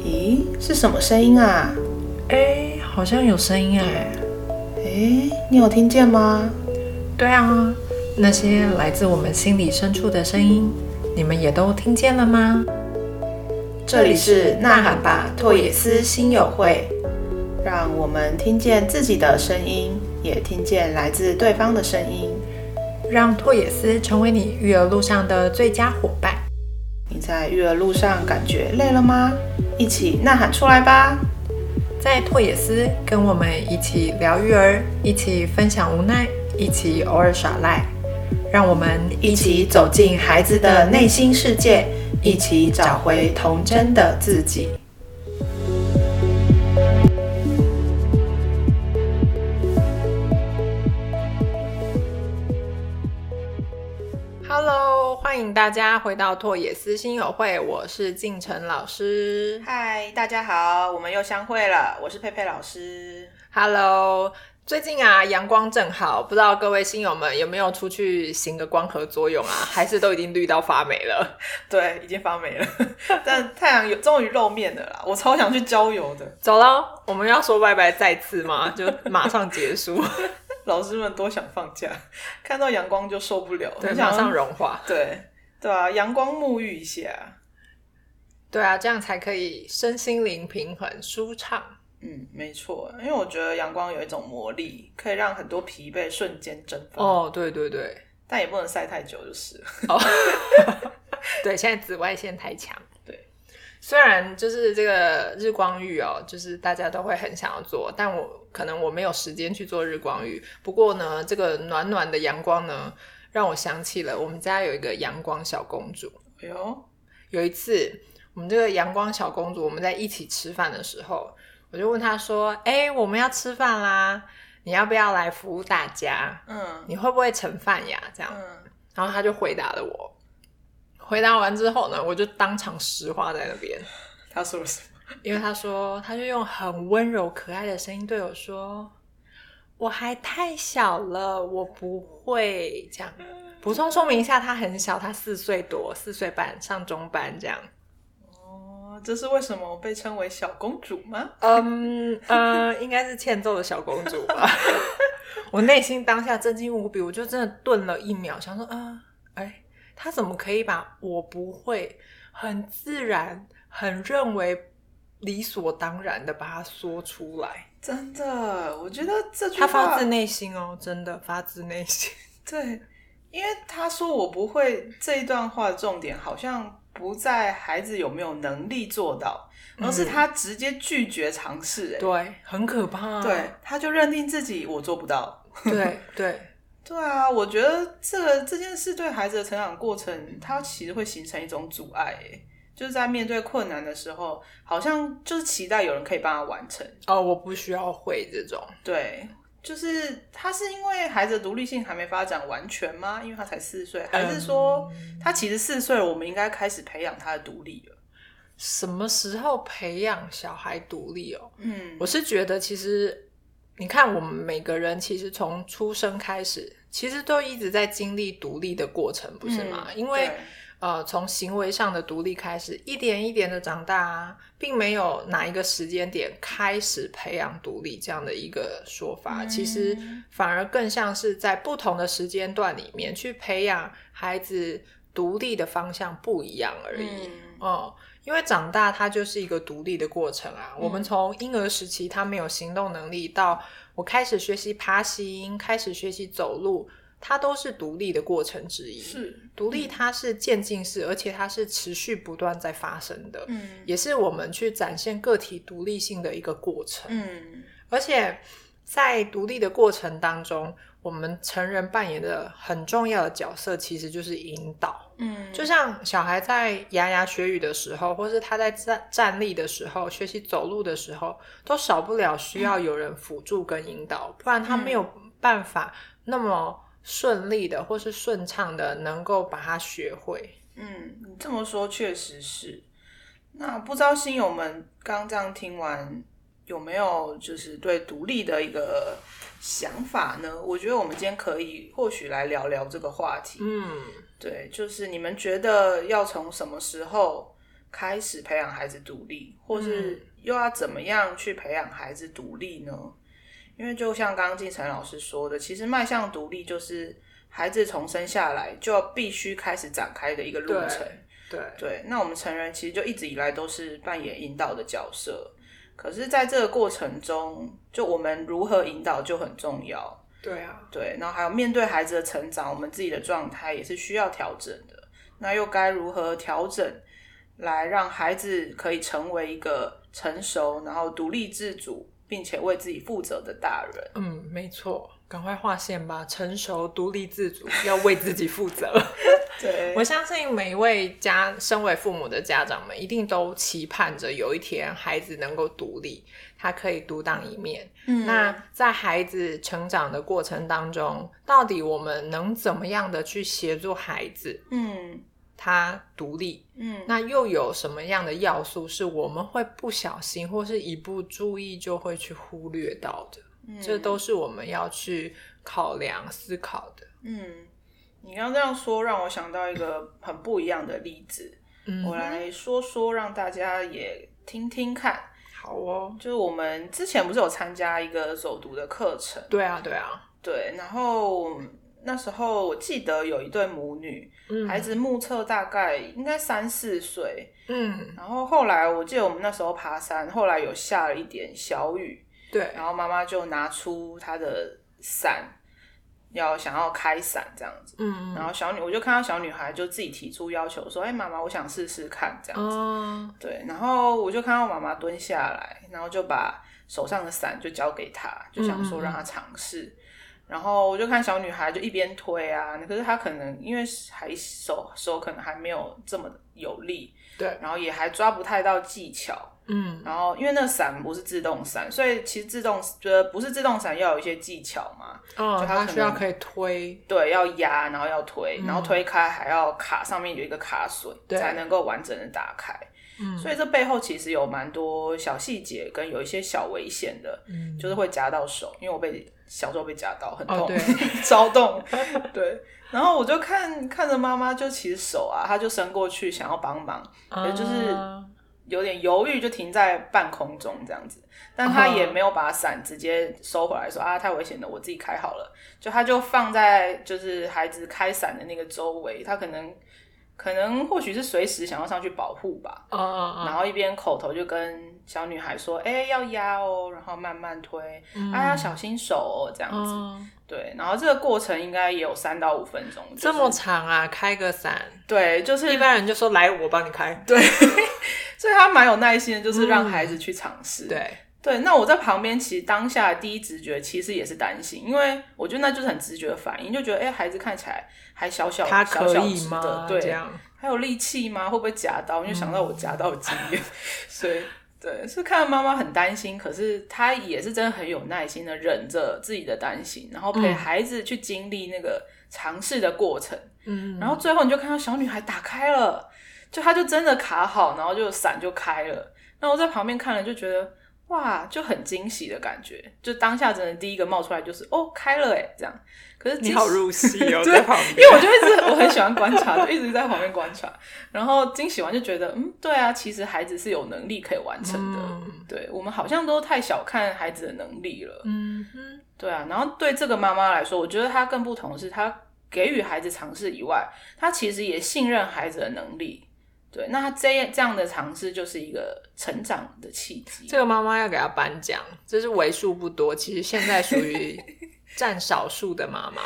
咦，是什么声音啊？哎，好像有声音哎。哎，你有听见吗？对啊，那些来自我们心里深处的声音，你们也都听见了吗？这里是呐喊吧拓野斯心友会，让我们听见自己的声音，也听见来自对方的声音，让拓野斯成为你育儿路上的最佳伙伴。你在育儿路上感觉累了吗？一起呐喊出来吧！在拓野斯，跟我们一起聊育儿，一起分享无奈，一起偶尔耍赖，让我们一起走进孩子的内心世界，一起找回童真的自己。大家回到拓野斯心友会，我是静晨老师。嗨，大家好，我们又相会了，我是佩佩老师。Hello，最近啊，阳光正好，不知道各位新友们有没有出去行个光合作用啊？还是都已经绿到发霉了？对，已经发霉了，但太阳有终于露面了啦！我超想去郊游的。走了，我们要说拜拜再次吗？就马上结束，老师们多想放假，看到阳光就受不了，对，很想马上融化。对对啊，阳光沐浴一下。对啊，这样才可以身心灵平衡舒畅。嗯，没错，因为我觉得阳光有一种魔力，可以让很多疲惫瞬间蒸发。哦，对对对，但也不能晒太久，就是。哦，对，现在紫外线太强。对，虽然就是这个日光浴哦，就是大家都会很想要做，但我可能我没有时间去做日光浴。不过呢，这个暖暖的阳光呢，让我想起了我们家有一个阳光小公主。哎呦，有一次，我们这个阳光小公主，我们在一起吃饭的时候，我就问她说：“哎、我们要吃饭啦，你要不要来服务大家？嗯你会不会盛饭呀？”这样，嗯，然后她就回答了我。回答完之后呢，我就当场石化在那边，他说了什么？因为她说，她就用很温柔可爱的声音对我说：“我还太小了，我不会这样。”补充说明一下，她很小，她四岁多，四岁半，上中班这样。哦，这是为什么我被称为小公主吗？嗯呃，应该是欠揍的小公主吧。我内心当下震惊无比，我就真的顿了一秒，想说啊，哎，他怎么可以把我不会很自然、很认为理所当然的把它说出来？真的，我觉得这句他话发自内心哦，真的发自内心。对，因为他说我不会这一段话的重点好像不在孩子有没有能力做到，而是他直接拒绝尝试、哎、对，很可怕。对，他就认定自己我做不到。对对 对啊，我觉得这个这件事对孩子的成长过程，它其实会形成一种阻碍，哎，就是在面对困难的时候，好像就是期待有人可以帮他完成。哦，我不需要会这种。对，就是他是因为孩子的独立性还没发展完全吗？因为他才四岁，还是说他其实四岁了，我们应该开始培养他的独立了？什么时候培养小孩独立哦？嗯，我是觉得，其实你看，我们每个人其实从出生开始，其实都一直在经历独立的过程，不是吗？嗯因为对呃，从行为上的独立开始，一点一点的长大啊，并没有哪一个时间点开始培养独立这样的一个说法。嗯其实反而更像是在不同的时间段里面去培养孩子独立的方向不一样而已。嗯哦、因为长大它就是一个独立的过程啊。嗯我们从婴儿时期他没有行动能力，到我开始学习爬行，开始学习走路，它都是独立的过程之一。是，独立，它是渐进式，而且它是持续不断在发生的，嗯也是我们去展现个体独立性的一个过程。嗯而且在独立的过程当中，我们成人扮演的很重要的角色，其实就是引导。嗯，就像小孩在牙牙学语的时候，或是他在站站立的时候、学习走路的时候，都少不了需要有人辅助跟引导，不然他没有办法那么顺利的或是顺畅的能够把它学会。嗯，你这么说确实是。那不知道新友们刚这样听完，有没有就是对独立的一个想法呢？我觉得我们今天可以或许来聊聊这个话题。嗯，对，就是你们觉得要从什么时候开始培养孩子独立，或是又要怎么样去培养孩子独立呢？因为就像刚刚晋晨老师说的，其实迈向独立就是孩子从生下来就要必须开始展开的一个路程。对对，那我们成人其实就一直以来都是扮演引导的角色，可是在这个过程中，就我们如何引导就很重要。对啊，对，然后还有面对孩子的成长，我们自己的状态也是需要调整的。那又该如何调整，来让孩子可以成为一个成熟，然后独立自主，并且为自己负责的大人？嗯，没错，赶快划线吧！成熟、独立自主，要为自己负责。对，我相信每一位家身为父母的家长们，一定都期盼着有一天孩子能够独立，他可以独当一面。嗯那在孩子成长的过程当中，到底我们能怎么样的去协助孩子嗯他独立？嗯，那又有什么样的要素是我们会不小心或是一不注意就会去忽略到的？嗯这都是我们要去考量思考的。嗯，你刚刚这样说，让我想到一个很不一样的例子，嗯我来说说，让大家也听听看。好哦，就是我们之前不是有参加一个走读的课程，对啊，对啊，对，然后那时候我记得有一对母女，嗯孩子目测大概应该三四岁，嗯，然后后来我记得我们那时候爬山，后来有下了一点小雨，对，然后妈妈就拿出她的伞，要想要开伞这样子。嗯然后小女，我就看到小女孩就自己提出要求说：“哎，妈妈，我想试试看这样子。哦，对，然后我就看到妈妈蹲下来，然后就把手上的伞就交给她，就想说让她尝试。然后我就看小女孩就一边推啊，可是她可能因为还手手可能还没有这么有力，对，然后也还抓不太到技巧。嗯然后因为那个伞不是自动伞，所以其实自动觉得不是自动伞要有一些技巧嘛，哦，就他可能它需要可以推，对，要压，然后要推，然后推开还要卡上面有一个卡榫，对才能够完整的打开。嗯所以这背后其实有蛮多小细节跟有一些小危险的，嗯就是会夹到手，因为我被小时候被夹到，很痛，哦对 超痛。对，然后我就看看着妈妈就其实手啊，她就伸过去想要帮忙，可是就是啊有点犹豫，就停在半空中这样子。但她也没有把伞直接收回来说啊太危险了，我自己开好了。就她就放在就是孩子开伞的那个周围，她可能可能或许是随时想要上去保护吧。然后一边口头就跟小女孩说：“哎、要压哦，然后慢慢推，嗯啊，要小心手哦，这样子。哦，对，然后这个过程应该也有三到五分钟，就是这么长啊，开个伞，对，就是一般人就说来我帮你开，对，所以他蛮有耐心的，就是让孩子去尝试。对，对，那我在旁边，其实当下的第一直觉其实也是担心，因为我觉得那就是很直觉的反应，就觉得哎、孩子看起来还小小他小小的，吗？对，还有力气吗？会不会夹到？因为想到我夹到的经验，所以对，是看到妈妈很担心，可是她也是真的很有耐心的忍着自己的担心，然后陪嗯孩子去经历那个尝试的过程，嗯，然后最后你就看到小女孩打开了，就她就真的卡好，然后就伞就开了。那我在旁边看了，就觉得哇，就很惊喜的感觉。就当下真的第一个冒出来就是哦，开了哎，这样。可是你好入戏哦，在旁边，因为我就一直我很喜欢观察，就一直在旁边观察，然后惊喜完就觉得，嗯，对啊，其实孩子是有能力可以完成的。嗯对我们好像都太小看孩子的能力了。嗯哼，对啊，然后对这个妈妈来说，我觉得她更不同的是，她给予孩子尝试以外，她其实也信任孩子的能力。对，那他这这样的尝试就是一个成长的契机。这个妈妈要给她颁奖，这是为数不多，其实现在属于 占少数的妈妈。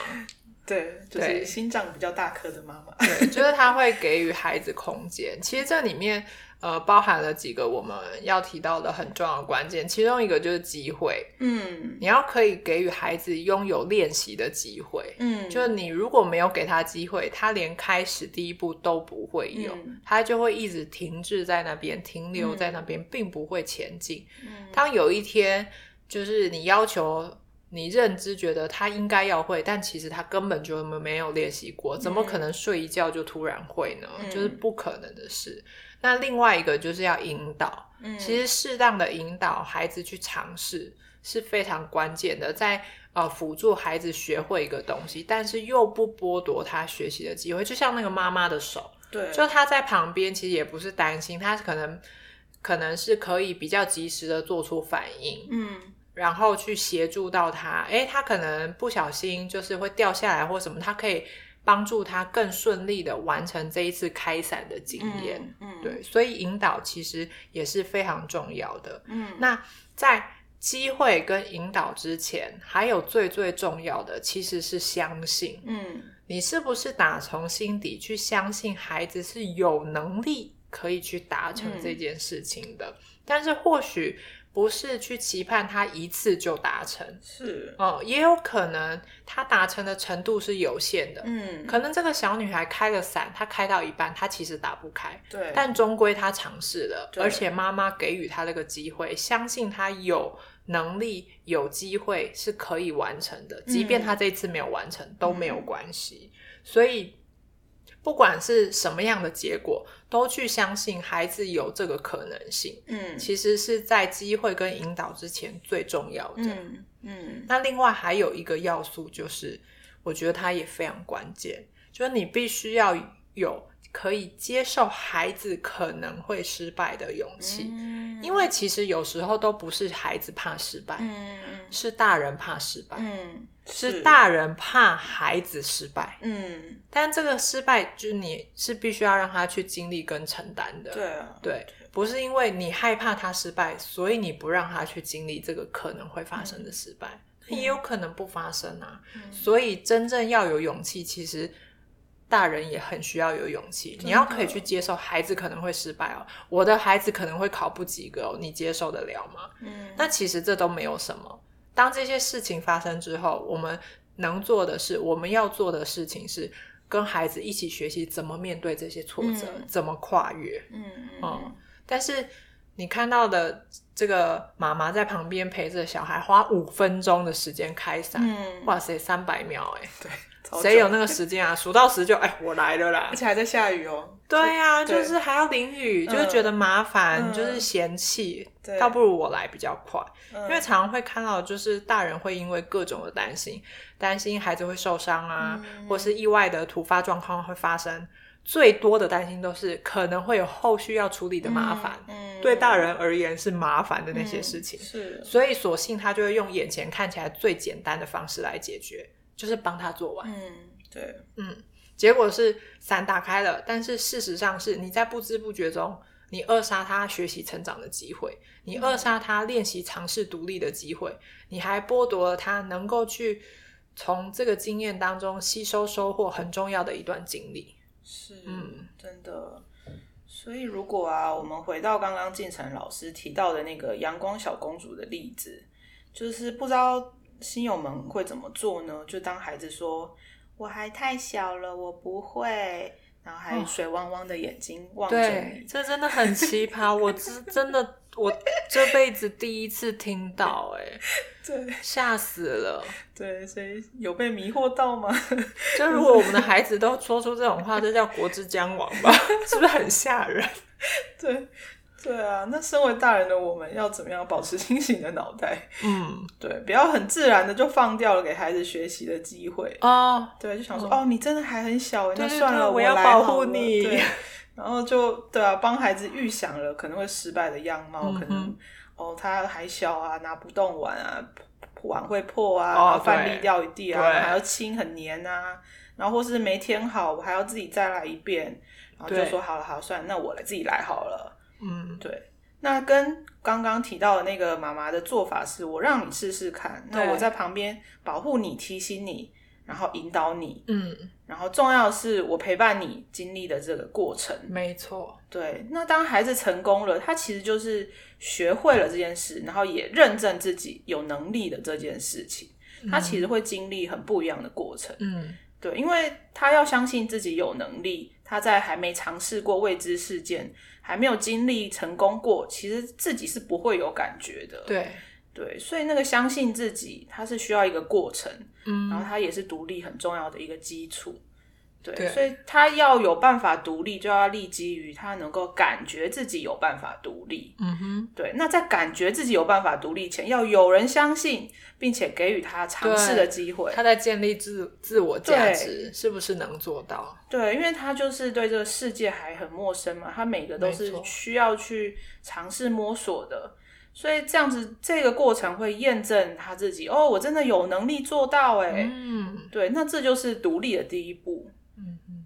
对，就是心脏比较大颗的妈妈。对，就是她会给予孩子空间。其实这里面呃包含了几个我们要提到的很重要的关键，其中一个就是机会，嗯你要可以给予孩子拥有练习的机会。嗯，就是你如果没有给他机会，他连开始第一步都不会有，嗯他就会一直停滞在那边，停留在那边，并不会前进。嗯当有一天，就是你要求你认知觉得他应该要会，但其实他根本就没有练习过，怎么可能睡一觉就突然会呢？嗯就是不可能的事。那另外一个就是要引导，嗯其实适当的引导孩子去尝试是非常关键的，在呃辅助孩子学会一个东西，但是又不剥夺他学习的机会。就像那个妈妈的手，对，就他在旁边，其实也不是担心，他可能可能是可以比较及时的做出反应，嗯然后去协助到他。诶，他可能不小心就是会掉下来或什么，他可以帮助他更顺利的完成这一次开伞的经验。嗯嗯，对，所以引导其实也是非常重要的。嗯那在机会跟引导之前，还有最最重要的其实是相信。嗯你是不是打从心底去相信孩子是有能力可以去达成这件事情的？但是或许不是去期盼他一次就达成，是。哦、也有可能他达成的程度是有限的。嗯。可能这个小女孩开了伞，她开到一半，她其实打不开，对，但终归她尝试了，而且妈妈给予她这个机会，相信她有能力、有机会是可以完成的，即便她这一次没有完成、都没有关系。所以，不管是什么样的结果，都去相信孩子有这个可能性，嗯。其实是在机会跟引导之前最重要的。嗯嗯。那另外还有一个要素，就是我觉得它也非常关键，就是你必须要有可以接受孩子可能会失败的勇气，嗯。因为其实有时候都不是孩子怕失败，嗯是大人怕失败，嗯。是大人怕孩子失败。嗯。但这个失败，就是你是必须要让他去经历跟承担的。对啊对，不是因为你害怕他失败，所以你不让他去经历这个可能会发生的失败，那也有可能不发生啊。嗯所以真正要有勇气，其实大人也很需要有勇气。你要可以去接受孩子可能会失败哦，我的孩子可能会考不及格哦，你接受得了吗？嗯那其实这都没有什么。当这些事情发生之后，我们能做的是，我们要做的事情是跟孩子一起学习怎么面对这些挫折，嗯怎么跨越。嗯嗯，但是你看到的这个妈妈在旁边陪着小孩，花五分钟的时间开伞，嗯哇塞，三百秒哎、对，谁有那个时间啊？数到十就哎，我来了啦而。且还在下雨哦。对呀、对就是还要淋雨，嗯就是觉得麻烦，嗯就是嫌弃，对倒不如我来比较快。因因为常常会看到，就是大人会因为各种的担心，担心孩子会受伤啊，嗯或是意外的突发状况会发生，最多的担心都是可能会有后续要处理的麻烦。嗯对大人而言是麻烦的那些事情，是所以索性他就会用眼前看起来最简单的方式来解决，就是帮他做完。嗯对嗯，结果是伞打开了，但是事实上是你在不知不觉中，你扼杀他学习成长的机会，你扼杀他练习尝试独立的机会，你还剥夺了他能够去从这个经验当中吸收收获很重要的一段经历。是嗯真的。所以，如果啊，我们回到刚刚进城老师提到的那个阳光小公主的例子，就是不知道新友们会怎么做呢？就当孩子说“我还太小了，我不会”，然后还哦水汪汪的眼睛望着对你，，这真的很奇葩，我真真的我这辈子第一次听到、哎，对吓死了。对，所以有被迷惑到吗？就如果我们的孩子都说出这种话，这叫国之将亡吧？是不是很吓人？对对啊，那身为大人的我们要怎么样保持清醒的脑袋？嗯，对，不要很自然的就放掉了给孩子学习的机会。哦，对，就想说、嗯哦，你真的还很小那算了，我要保护你。对，然后就对啊，帮孩子预想了可能会失败的样貌，嗯可能哦他还小啊，拿不动碗啊，碗会破啊，哦然后饭粒掉一地啊，还要清很黏啊，然后或是没填好，我还要自己再来一遍，然后就对。说好了好了，算了，那我来自己来好了。嗯，对，那跟刚刚提到的那个妈妈的做法是，我让你试试看，那我在旁边保护你、提醒你，然后引导你，嗯，然后重要的是我陪伴你经历的这个过程。没错，对，那当孩子成功了，他其实就是学会了这件事，然后也认证自己有能力的这件事情。他其实会经历很不一样的过程。嗯，对，因为他要相信自己有能力，他在还没尝试过未知事件，还没有经历成功过，其实自己是不会有感觉的。对，对，所以那个相信自己，它是需要一个过程，嗯然后它也是独立很重要的一个基础。对，对所以他要有办法独立，就要立基于他能够感觉自己有办法独立。嗯哼，对，那在感觉自己有办法独立前，要有人相信，并且给予他尝试的机会。他在建立自自我价值，是不是能做到？对，因为他就是对这个世界还很陌生嘛，他每个都是需要去尝试摸索的，所以这样子这个过程会验证他自己哦，我真的有能力做到哎、嗯对，那这就是独立的第一步。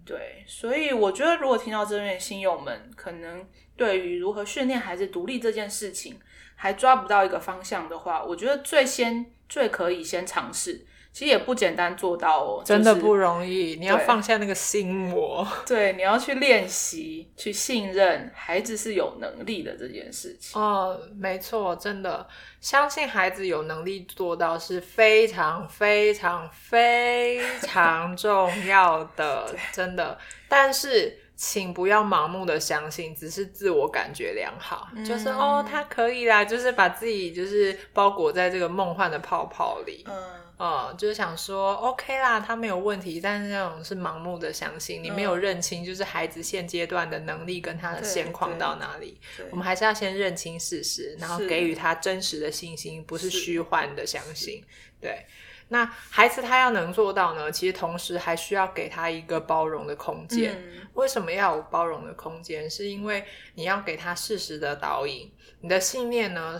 对，所以我觉得如果听到这边的新友们，可能对于如何训练孩子独立这件事情还抓不到一个方向的话，我觉得最先最可以先尝试，其实也不简单做到哦，就是真的不容易，你要放下那个心魔。对，你要去练习，去信任孩子是有能力的这件事情。哦，没错，真的相信孩子有能力做到是非常非常非常重要的，真的。但是，请不要盲目的相信，只是自我感觉良好，就是嗯哦，他可以啦，就是把自己就是包裹在这个梦幻的泡泡里。嗯，呃，就是想说，OK 啦，他没有问题，但是那种是盲目的相信，你没有嗯认清，就是孩子现阶段的能力跟他的对现况到哪里。我们还是要先认清事实，然后是给予他真实的信心，不是是虚幻的相信。对，那孩子他要能做到呢，其实同时还需要给他一个包容的空间。嗯为什么要有包容的空间？是因为你要给他适时的导引，你的信念呢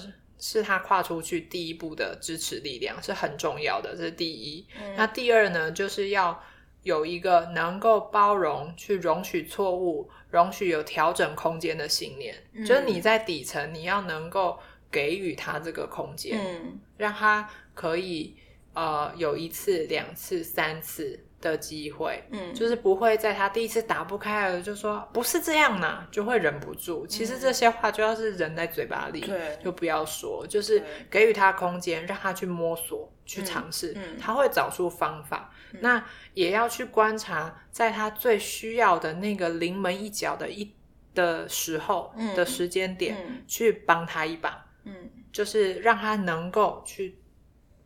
是他跨出去第一步的支持力量，是很重要的，这是第一。嗯那第二呢，就是要有一个能够包容、去容许错误、容许有调整空间的信念，嗯就是你在底层，你要能够给予他这个空间，嗯让他可以呃有一次、两次、三次的机会，嗯，就是不会在他第一次打不开了就说不是这样呐，就会忍不住。其实这些话就要是忍在嘴巴里，嗯对就不要说，就是给予他空间，让他去摸索、去尝试，嗯他会找出方法。那也要去观察，在他最需要的那个临门一脚的一的时候、嗯的时间点，嗯去帮他一把。嗯就是让他能够去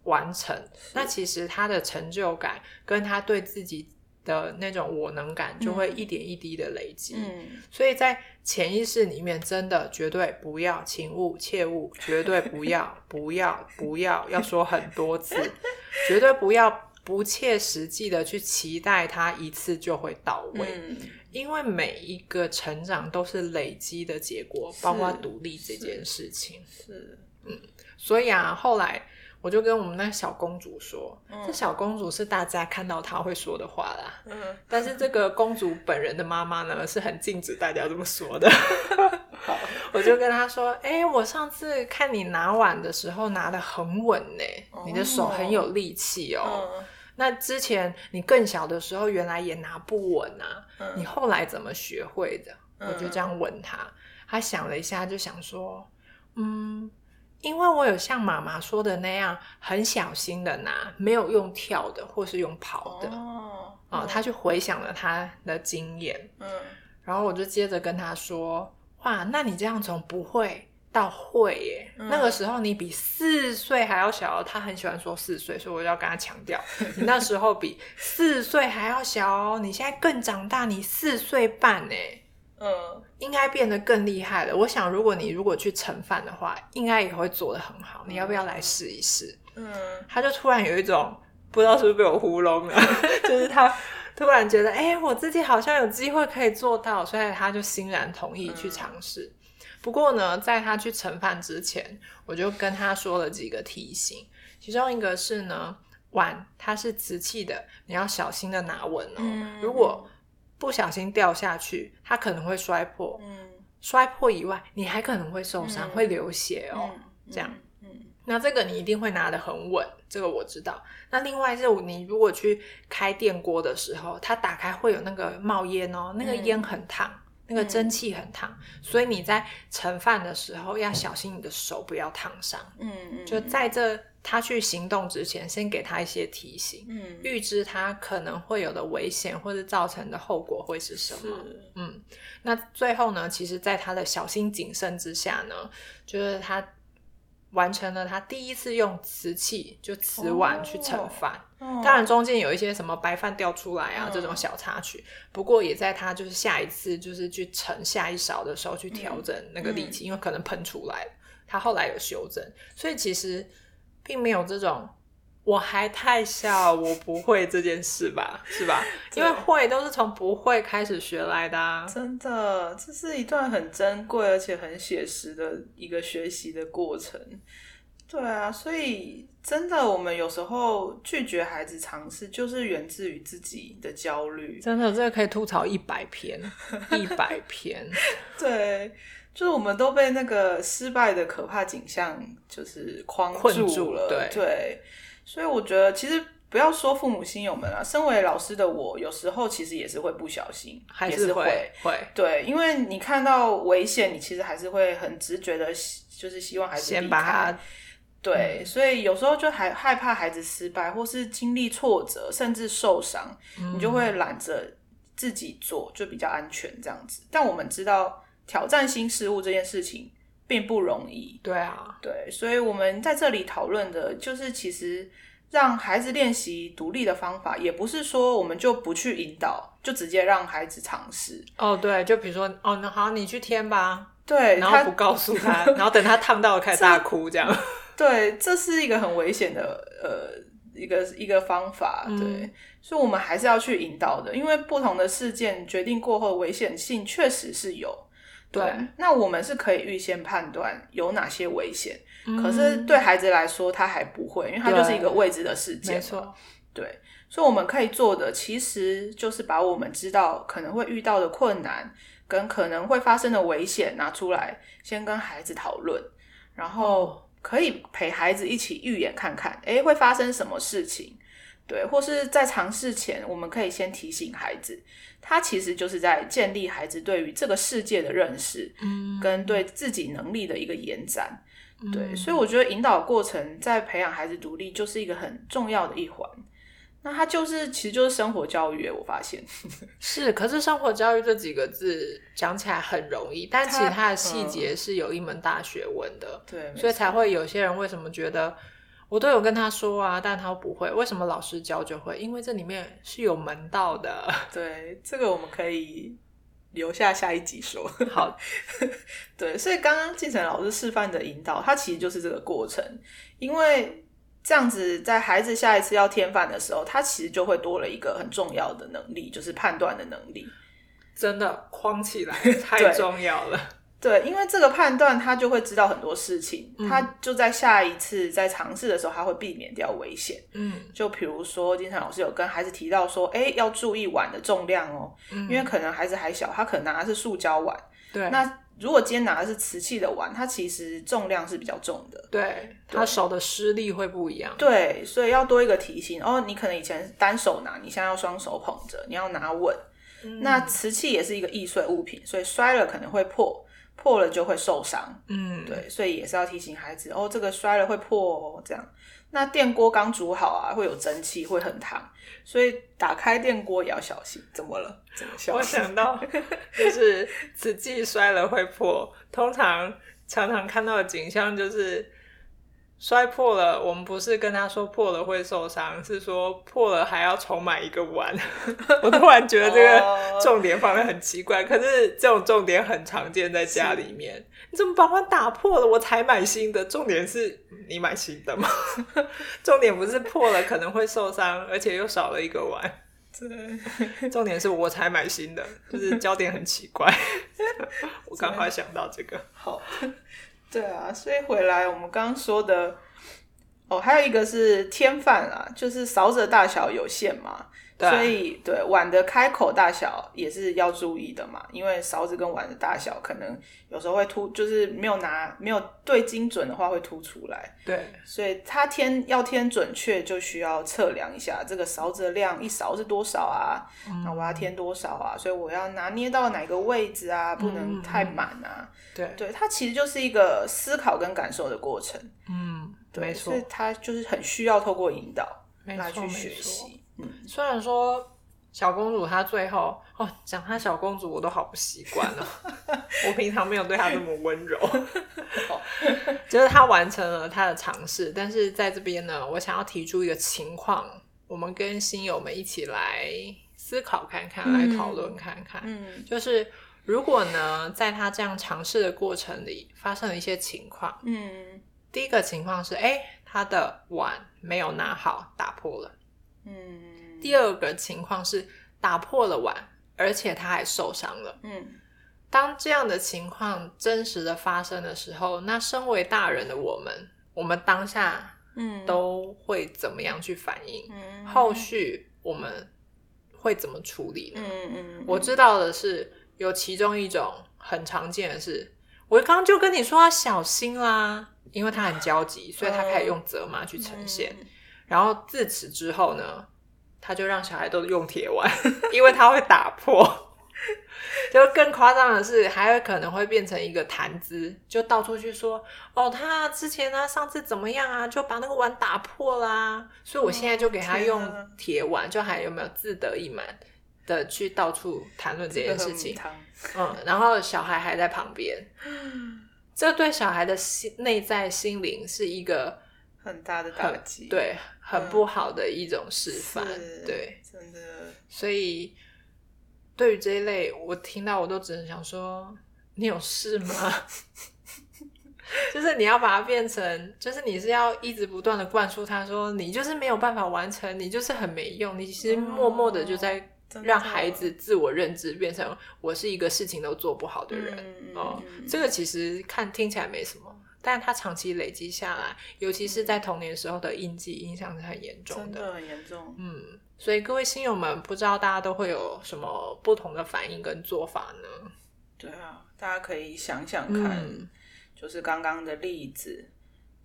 完成。那其实他的成就感跟他对自己的那种我能感，就会一点一滴的累积。嗯所以在潜意识里面，真的绝对不要，请勿切勿，绝对不要，不要，不要，要说很多次，绝对不要。不切实际的去期待他一次就会到位，嗯因为每一个成长都是累积的结果，包括独立这件事情。是嗯所以啊，后来我就跟我们那小公主说，嗯这小公主是大家看到她会说的话啦。嗯但是这个公主本人的妈妈呢，是很禁止大家这么说的。好我就跟她说：“哎、我上次看你拿碗的时候拿的很稳呢，你的手很有力气哦。嗯那之前你更小的时候，原来也拿不稳啊，嗯你后来怎么学会的？”嗯我就这样问她，她想了一下，就想说：“嗯。”因为我有像妈妈说的那样，很小心的拿，没有用跳的或是用跑的。哦。啊、她就回想了他的经验，嗯。然后我就接着跟他说：“哇，那你这样从不会到会耶，嗯。那个时候你比四岁还要小。”他很喜欢说四岁，所以我就要跟他强调，你那时候比四岁还要小哦，你现在更长大，你四岁半呢。嗯应该变得更厉害了。我想，如果你如果去盛饭的话，应该也会做得很好。你要不要来试一试？嗯他就突然有一种不知道是不是被我糊弄了，就是他突然觉得，哎、我自己好像有机会可以做到，所以他就欣然同意去尝试。不过呢，在他去盛饭之前，我就跟他说了几个提醒，其中一个是呢，碗它是瓷器的，你要小心的拿稳哦。嗯如果不小心掉下去，它可能会摔破。嗯摔破以外，你还可能会受伤，嗯会流血哦。嗯这样嗯那这个你一定会拿得很稳，这个我知道。那另外是你如果去开电锅的时候，它打开会有那个冒烟哦，那个嗯烟很烫，那个蒸汽很烫，所以你在盛饭的时候要小心你的手不要烫伤。嗯嗯就在这他去行动之前，先给他一些提醒，嗯预知他可能会有的危险或者造成的后果会是什么。嗯，那最后呢，其实，在他的小心谨慎之下呢，就是他完成了他第一次用瓷器，就瓷碗去盛饭。哦当然，中间有一些什么白饭掉出来啊、嗯这种小插曲，不过也在他就是下一次就是去盛下一勺的时候去调整那个力气，因为可能喷出来了，他后来有修正，所以其实并没有这种我还太小我不会这件事吧，是吧？因为会都是从不会开始学来的啊。真的，这是一段很珍贵而且很写实的一个学习的过程。对啊，所以真的，我们有时候拒绝孩子尝试，就是源自于自己的焦虑。真的，这个可以吐槽一百篇，一百篇。对，就是我们都被那个失败的可怕景象就是框困住了。对对，所以我觉得其实不要说父母亲友们啊，身为老师的我，有时候其实也是会不小心，还也是会会对，因为你看到危险，你其实还是会很直觉的，就是希望孩子先把它对，所以有时候就还害怕孩子失败，或是经历挫折，甚至受伤，你就会懒着自己做，就比较安全这样子。但我们知道，挑战新事物这件事情并不容易，对啊，对，所以我们在这里讨论的就是，其实让孩子练习独立的方法，也不是说我们就不去引导，就直接让孩子尝试。哦对，就比如说哦，那好，你去添吧，对，然他后不告诉他，然后等他烫到了开始大哭，这样。对，这是一个很危险的呃一个一个方法，嗯。对，所以我们还是要去引导的，因为不同的事件决定过后危险性确实是有。对，那我们是可以预先判断有哪些危险，可是嗯。对孩子来说他还不会，因为他就是一个未知的事件。没错，对，所以我们可以做的其实就是把我们知道可能会遇到的困难跟可能会发生的危险拿出来，先跟孩子讨论，然后可以陪孩子一起预演看看，诶，会发生什么事情。对，或是在尝试前，我们可以先提醒孩子，他其实就是在建立孩子对于这个世界的认识，嗯，跟对自己能力的一个延展。对，嗯所以我觉得引导过程在培养孩子独立就是一个很重要的一环。那它就是其实就是生活教育，我发现。是，可是生活教育这几个字讲起来很容易，但其实它它的细节是有一门大学问的，对，所以才会有些人为什么觉得我都有跟他说啊，但他不会，为什么老师教就会？因为这里面是有门道的。对这个我们可以留下下一集说。好，对，所以刚刚晋成老师示范的引导，它其实就是这个过程，因为这样子在孩子下一次要添饭的时候，他其实就会多了一个很重要的能力，就是判断的能力。真的框起来太重要了。对，因为这个判断，他就会知道很多事情，嗯他就在下一次在尝试的时候，他会避免掉危险。嗯就比如说，金晨老师有跟孩子提到说，哎，要注意碗的重量哦，因为可能孩子还小，他可能拿的是塑胶碗。对，那如果今天拿的是瓷器的碗，它其实重量是比较重的。对它手的施力会不一样。对，所以要多一个提醒哦。你可能以前单手拿，你现在要双手捧着，你要拿稳。嗯那瓷器也是一个易碎物品，所以摔了可能会破，破了就会受伤。嗯，对，所以也是要提醒孩子哦，这个摔了会破哦，这样。那电锅刚煮好啊，会有蒸汽，会很烫，所以打开电锅也要小心。怎么了？怎么笑？我想到 就是瓷器摔了会破，通常常常看到的景象就是摔破了，我们不是跟他说破了会受伤，是说破了还要重买一个碗。我突然觉得这个哦重点放的很奇怪，可是这种重点很常见在家里面。你怎么把它打破了？我才买新的。重点是你买新的吗？重点不是破了可能会受伤，而且又少了一个碗。对，重点是我才买新的，就是焦点很奇怪。我赶快想到这个，好，对啊，所以回来我们刚刚说的，哦，还有一个是天饭啊，就是勺子的大小有限嘛，所以对碗的开口大小也是要注意的嘛，因为勺子跟碗的大小可能有时候会凸，就是没有拿没有对精准的话会凸出来，对所以它添要添准确，就需要测量一下这个勺子的量，一勺是多少啊？那、我要添多少啊？所以我要拿捏到哪个位置啊？不能太满啊。对，对，它其实就是一个思考跟感受的过程。嗯，对，没错所以，它就是很需要透过引导没来去学习。嗯，虽然说小公主她最后哦，讲她小公主我都好不习惯哦，我平常没有对她这么温柔。就是她完成了她的尝试，但是在这边呢，我想要提出一个情况，我们跟新友们一起来思考看看，来讨论看看。嗯就是如果呢，在她这样尝试的过程里发生了一些情况，嗯第一个情况是，哎，她的碗没有拿好，打破了。嗯第二个情况是打破了碗，而且他还受伤了。嗯当这样的情况真实的发生的时候，那身为大人的我们，我们当下嗯都会怎么样去反应？嗯后续我们会怎么处理呢？嗯嗯，我知道的是，有其中一种很常见的是，我刚刚就跟你说要小心啦，因为他很焦急，所以他开始用责骂去呈现。嗯然后自此之后呢，他就让小孩都用铁碗，因为他会打破。就更夸张的是，还有可能会变成一个谈资，就到处去说哦，他之前啊，上次怎么样啊，就把那个碗打破啦，所以我现在就给他用铁碗，就还有没有自得意满的去到处谈论这件事情。嗯，然后小孩还在旁边，这对小孩的心内在心灵是一个很大的打击，对很不好的一种示范，是对，真的，所以对于这一类，我听到我都只能想说，你有事吗？就是你要把它变成，就是你是要一直不断的灌输他说，你就是没有办法完成，你就是很没用，你其实默默的就在让孩子自我认知变成我是一个事情都做不好的人。嗯哦嗯，这个其实看听起来没什么，但它长期累积下来，尤其是在童年时候的印记，影响是很严重的。真的很严重，嗯，所以各位新友们，不知道大家都会有什么不同的反应跟做法呢？对啊，大家可以想想看，嗯就是刚刚的例子。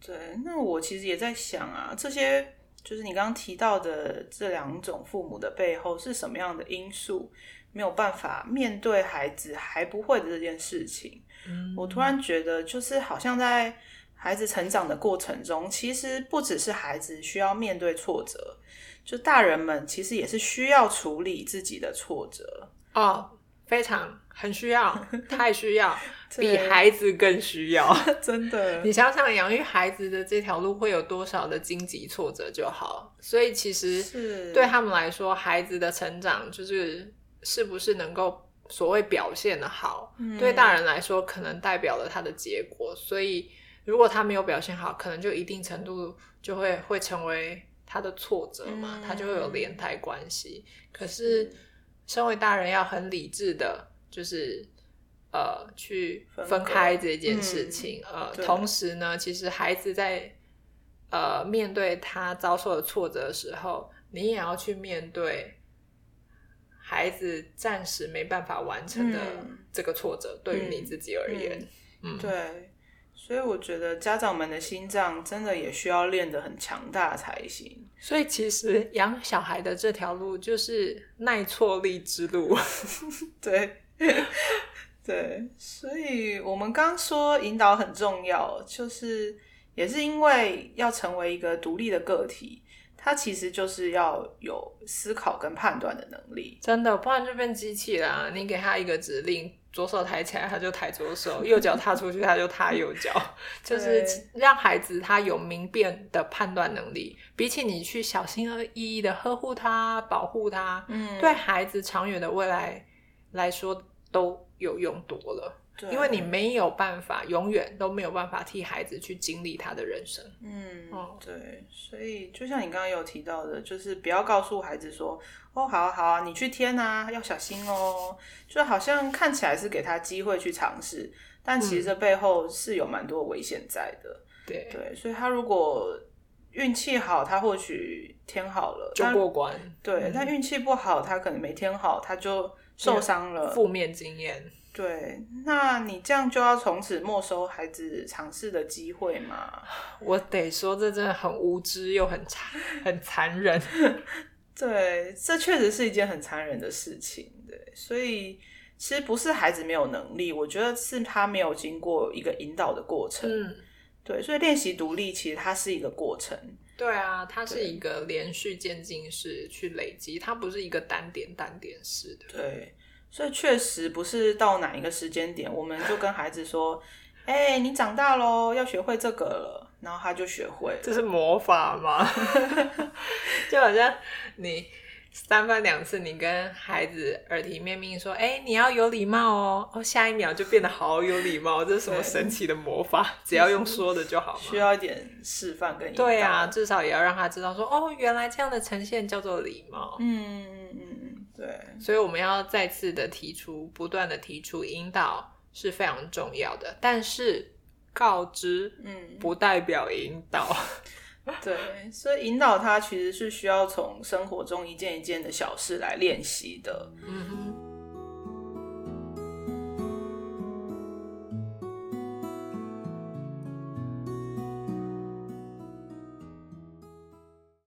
对，那我其实也在想啊，这些就是你刚刚提到的这两种父母的背后是什么样的因素，没有办法面对孩子还不会的这件事情。嗯我突然觉得，就是好像在孩子成长的过程中，其实不只是孩子需要面对挫折，就大人们其实也是需要处理自己的挫折。哦，非常很需要，太需要，比孩子更需要。真的，你想想，养育孩子的这条路会有多少的荆棘挫折就好。所以其实是对他们来说，孩子的成长就是是不是能够所谓表现的好，嗯对大人来说可能代表了他的结果。所以如果他没有表现好，可能就一定程度就会会成为他的挫折嘛，嗯他就会有连带关系。可是身为大人要很理智的，就是。呃，去分开这件事情，呃，同时呢，其实孩子在呃面对他遭受的挫折的时候，你也要去面对孩子暂时没办法完成的嗯。这个挫折，对于你自己而言，嗯，对，所以我觉得家长们的心脏真的也需要练得很强大才行。所以其实养小孩的这条路就是耐挫力之路，对，对，所以我们刚说引导很重要，就是也是因为要成为一个独立的个体，他其实就是要有思考跟判断的能力。真的，不然就变机器啦。你给他一个指令，左手抬起来，他就抬左手；右脚踏出去，他就踏右脚。就是让孩子他有明辨的判断能力，比起你去小心翼翼的呵护他、保护他，嗯对孩子长远的未来来说都有用多了。对因为你没有办法，永远都没有办法替孩子去经历他的人生。嗯哦，对，所以就像你刚刚有提到的，就是不要告诉孩子说，哦，好啊，好啊，你去天啊，要小心哦，就好像看起来是给他机会去尝试，但其实嗯这背后是有蛮多危险在的。对，对，所以他如果运气好，他或许天好了，就过关。对，嗯但运气不好，他可能没天好，他就受伤了。负面经验。对，那你这样就要从此没收孩子尝试的机会嘛？我得说，这真的很无知又很残很残忍。对，这确实是一件很残忍的事情。对，所以其实不是孩子没有能力，我觉得是他没有经过一个引导的过程。嗯，对，所以练习独立其实它是一个过程。对啊，它是一个连续渐进式去累积，它不是一个单点单点式的。对，所以确实不是到哪一个时间点，我们就跟孩子说：“哎、你长大喽，要学会这个了。”然后他就学会了。这是魔法吗？就好像你三番两次，你跟孩子耳提面命说：“哎、你要有礼貌哦。”哦，下一秒就变得好有礼貌，这是什么神奇的魔法？只要用说的就好吗？需要一点示范跟引导对啊，，至少也要让他知道说：“哦，原来这样的呈现叫做礼貌。嗯嗯嗯嗯，对，所以我们要再次的提出，不断的提出引导是非常重要的，但是告知嗯，不代表引导。对，所以引导他其实是需要从生活中一件一件的小事来练习的。嗯